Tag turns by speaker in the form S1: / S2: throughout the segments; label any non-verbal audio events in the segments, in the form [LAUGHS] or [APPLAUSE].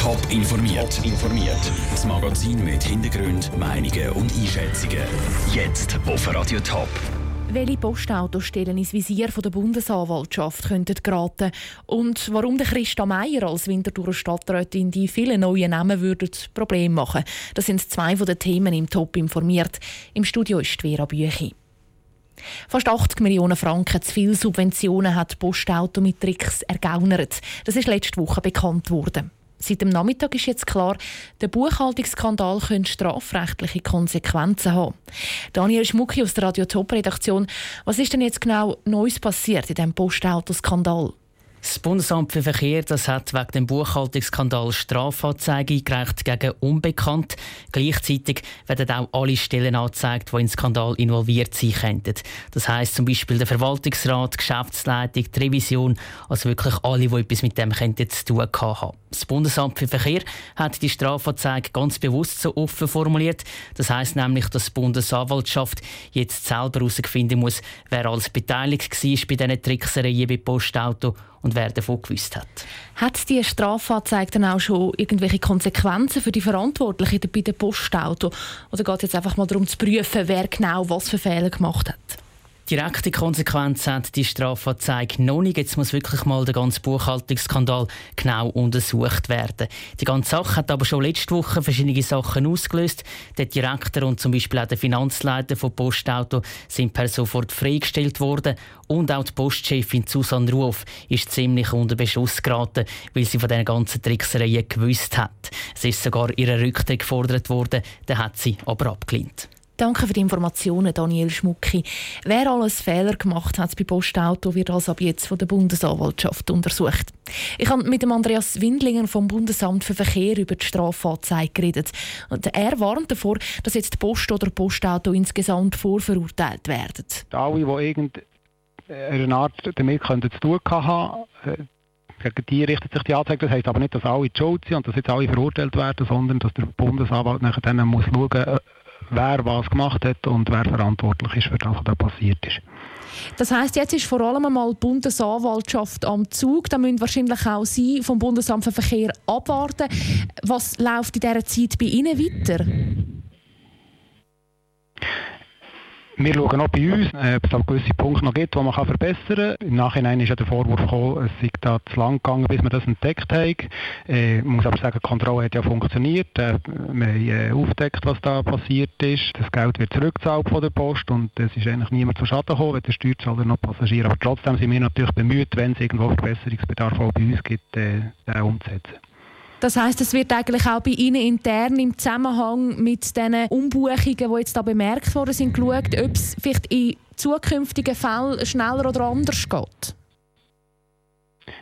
S1: Top informiert. informiert. Das Magazin mit Hintergrund, Meinungen und Einschätzungen. Jetzt auf Radio Top.
S2: Welche Postautostellen ins Visier der Bundesanwaltschaft könnten geraten und warum der Christa Meier als Winterthurer Stadträtin die vielen neuen Namen würden Problem machen. Das sind zwei von den Themen im Top informiert. Im Studio ist Vera Büchi. Fast 80 Millionen Franken zu viel Subventionen hat Postauto mit Tricks ergaunert. Das ist letzte Woche bekannt worden. Seit dem Nachmittag ist jetzt klar, der Buchhaltungsskandal könnte strafrechtliche Konsequenzen haben. Daniel Schmucki aus der Radio Top Redaktion, was ist denn jetzt genau Neues passiert in diesem Postautoskandal?
S3: Das Bundesamt für Verkehr das hat wegen dem Buchhaltungsskandal Strafanzeige eingereicht gegen Unbekannt. Gleichzeitig werden auch alle Stellen angezeigt, die in den Skandal involviert sein könnten. Das heisst zum Beispiel der Verwaltungsrat, die Geschäftsleitung, die Revision, also wirklich alle, die etwas mit dem könnten zu tun haben. Das Bundesamt für Verkehr hat die Strafanzeige ganz bewusst so offen formuliert. Das heisst nämlich, dass die Bundesanwaltschaft jetzt selber herausfinden muss, wer alles beteiligt war bei diesen Tricksereien bei Postauto und wer davon gewusst hat.
S2: Hat die Strafanzeige dann auch schon irgendwelche Konsequenzen für die Verantwortlichen bei den Postauto? Oder geht es jetzt einfach mal darum zu prüfen, wer genau was für Fehler gemacht hat?
S3: Direkte Konsequenzen hat die Strafanzeige noch nicht. Jetzt muss wirklich mal der ganze Buchhaltungsskandal genau untersucht werden. Die ganze Sache hat aber schon letzte Woche verschiedene Sachen ausgelöst. Der Direktor und zum Beispiel auch der Finanzleiter von Postauto sind per sofort freigestellt worden. Und auch die Postchefin Susanne Ruf ist ziemlich unter Beschuss geraten, weil sie von diesen ganzen Tricksereien gewusst hat. Es ist sogar ihre Rücktritt gefordert worden, den hat sie aber abgelehnt.
S2: Danke für die Informationen, Daniel Schmucki. Wer alles Fehler gemacht hat bei Postauto, wird also ab jetzt von der Bundesanwaltschaft untersucht. Ich habe mit dem Andreas Windlinger vom Bundesamt für Verkehr über die Strafanzeige geredet. Und er warnt davor, dass jetzt Post oder Postauto insgesamt vorverurteilt werden.
S4: Alle, die irgendeine Art damit zu tun haben, äh, gegen die richtet sich die Anzeige. Das heisst aber nicht, dass alle Schuld sind und dass jetzt alle verurteilt werden, sondern dass der Bundesanwalt nachher dann muss schauen muss, wer was gemacht hat und wer verantwortlich ist für das, was da passiert ist.
S2: Das heißt, jetzt ist vor allem einmal die Bundesanwaltschaft am Zug. Da müssen wahrscheinlich auch Sie vom Bundesamt für Verkehr abwarten. Was läuft in dieser Zeit bei Ihnen weiter?
S4: Wir schauen auch bei uns, äh, ob es gewisse Punkte noch gibt, die man verbessern kann. Im Nachhinein ist ja der Vorwurf gekommen, es sei da zu lang gegangen, bis wir das entdeckt haben. Äh, ich muss aber sagen, die Kontrolle hat ja funktioniert. Äh, wir haben äh, aufgedeckt, was da passiert ist. Das Geld wird zurückgezahlt von der Post und es ist eigentlich niemand zu Schaden gekommen, weder Steuerzahler noch Passagiere. Aber trotzdem sind wir natürlich bemüht, wenn es irgendwo Verbesserungsbedarf auch bei uns gibt, den umzusetzen.
S2: Das heißt, es wird eigentlich auch bei Ihnen intern im Zusammenhang mit den Umbuchungen, die jetzt da bemerkt worden sind, geschaut, ob es vielleicht in zukünftigen Fällen schneller oder anders geht?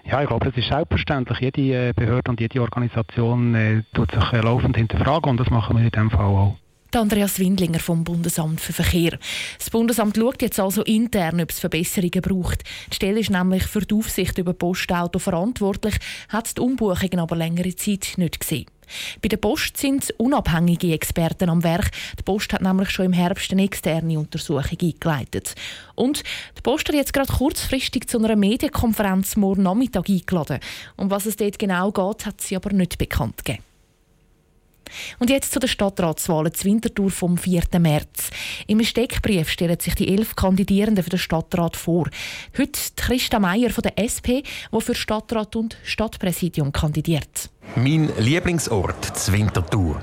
S4: Ja, ich glaube, das ist selbstverständlich. Jede äh, Behörde und jede Organisation äh, tut sich äh, laufend hinterfragen und das machen wir in diesem Fall auch.
S2: Andreas Windlinger vom Bundesamt für Verkehr. Das Bundesamt schaut jetzt also intern, ob es Verbesserungen braucht. Die Stelle ist nämlich für die Aufsicht über Postauto verantwortlich, hat die Umbuchungen aber längere Zeit nicht gesehen. Bei der Post sind unabhängige Experten am Werk. Die Post hat nämlich schon im Herbst eine externe Untersuchung eingeleitet. Und die Post hat jetzt gerade kurzfristig zu einer Medienkonferenz morgen Nachmittag eingeladen. Um was es dort genau geht, hat sie aber nicht bekannt gegeben. Und jetzt zu den Stadtratswahlen zur Winterthur vom 4. März. Im Steckbrief stellen sich die elf Kandidierenden für den Stadtrat vor. Heute Christa Meier von der SP, die für Stadtrat und Stadtpräsidium kandidiert.
S5: Mein Lieblingsort, zur Winterthur.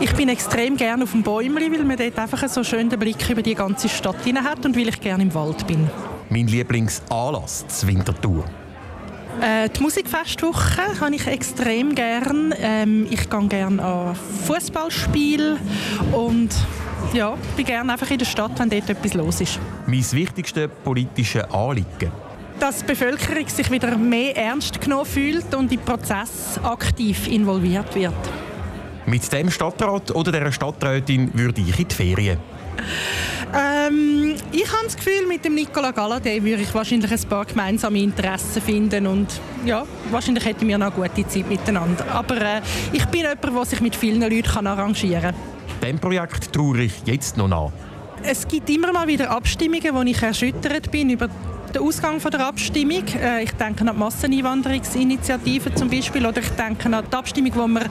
S6: Ich bin extrem gerne auf dem Bäumli, weil man dort einfach so schön den Blick über die ganze Stadt hat und weil ich gerne im Wald bin.
S5: Mein Lieblingsanlass, zur Winterthur.
S6: Äh, die Musikfestwoche habe ich extrem gern. Ähm, ich gehe gerne an Fußballspiele und ja, bin gerne einfach in der Stadt, wenn dort etwas los ist.
S5: Mein wichtigstes politisches Anliegen?
S6: Dass die Bevölkerung sich wieder mehr ernst genommen fühlt und im Prozess aktiv involviert wird.
S5: Mit dem Stadtrat oder der Stadträtin würde ich in die Ferien.
S6: Ähm, ich habe das Gefühl, mit dem Nicola Galladay würde ich wahrscheinlich ein paar gemeinsame Interessen finden und ja, wahrscheinlich hätten wir noch eine gute Zeit miteinander. Aber äh, ich bin jemand, der sich mit vielen Leuten arrangieren kann.
S5: Dem Projekt traue ich jetzt noch nach.
S6: Es gibt immer mal wieder Abstimmungen, wo ich erschüttert bin über den Ausgang von der Abstimmung. Äh, ich denke an die Masseneinwanderungsinitiative zum Beispiel oder ich denke an die Abstimmung, die wir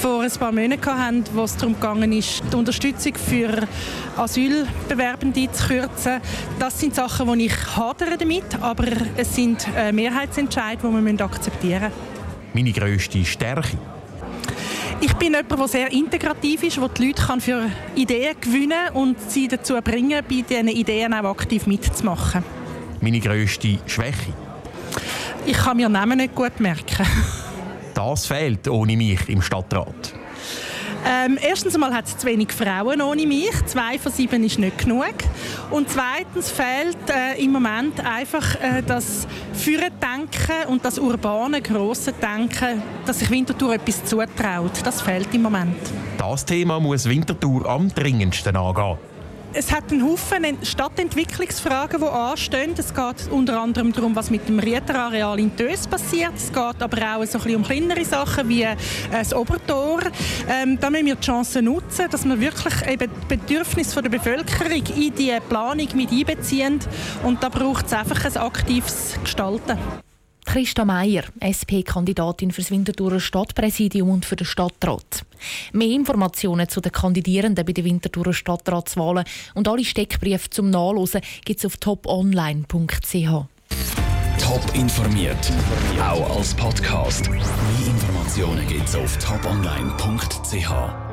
S6: vor ein paar Monaten hatten, wo es darum ging, die Unterstützung für Asylbewerbende zu kürzen. Das sind Sachen, die ich hadere damit, aber es sind äh, Mehrheitsentscheide, die wir akzeptieren müssen.
S5: Meine grösste Stärke?
S6: Ich bin jemand, der sehr integrativ ist, der die Leute kann für Ideen gewinnen kann und sie dazu bringen, bei diesen Ideen auch aktiv mitzumachen.
S5: Meine grösste Schwäche?
S6: Ich kann mir Namen nicht gut merken. [LAUGHS]
S5: Das fehlt ohne mich im Stadtrat.
S6: Ähm, erstens hat es zu wenig Frauen ohne mich. Zwei von sieben ist nicht genug. Und zweitens fehlt äh, im Moment einfach äh, das Führendenken und das urbane, grosse Denken, dass sich Winterthur etwas zutraut. Das fehlt im Moment.
S5: Das Thema muss Winterthur am dringendsten angehen
S6: es hat einen Haufen Stadtentwicklungsfragen, die anstehen. Es geht unter anderem darum, was mit dem Rieterareal in Tös passiert. Es geht aber auch so ein bisschen um kleinere Sachen wie äh, das Obertor. Ähm, da müssen wir die Chance nutzen, dass wir wirklich eben die Bedürfnisse der Bevölkerung in die Planung mit einbeziehen. Und da braucht es einfach ein aktives Gestalten.
S2: Christa Meier, SP-Kandidatin für das Winterthurer Stadtpräsidium und für den Stadtrat. Mehr Informationen zu den Kandidierenden bei den Winterthurer Stadtratswahlen und alle Steckbriefe zum Nachlesen gibt es auf toponline.ch.
S1: Top informiert, auch als Podcast. Mehr Informationen gibt es auf toponline.ch.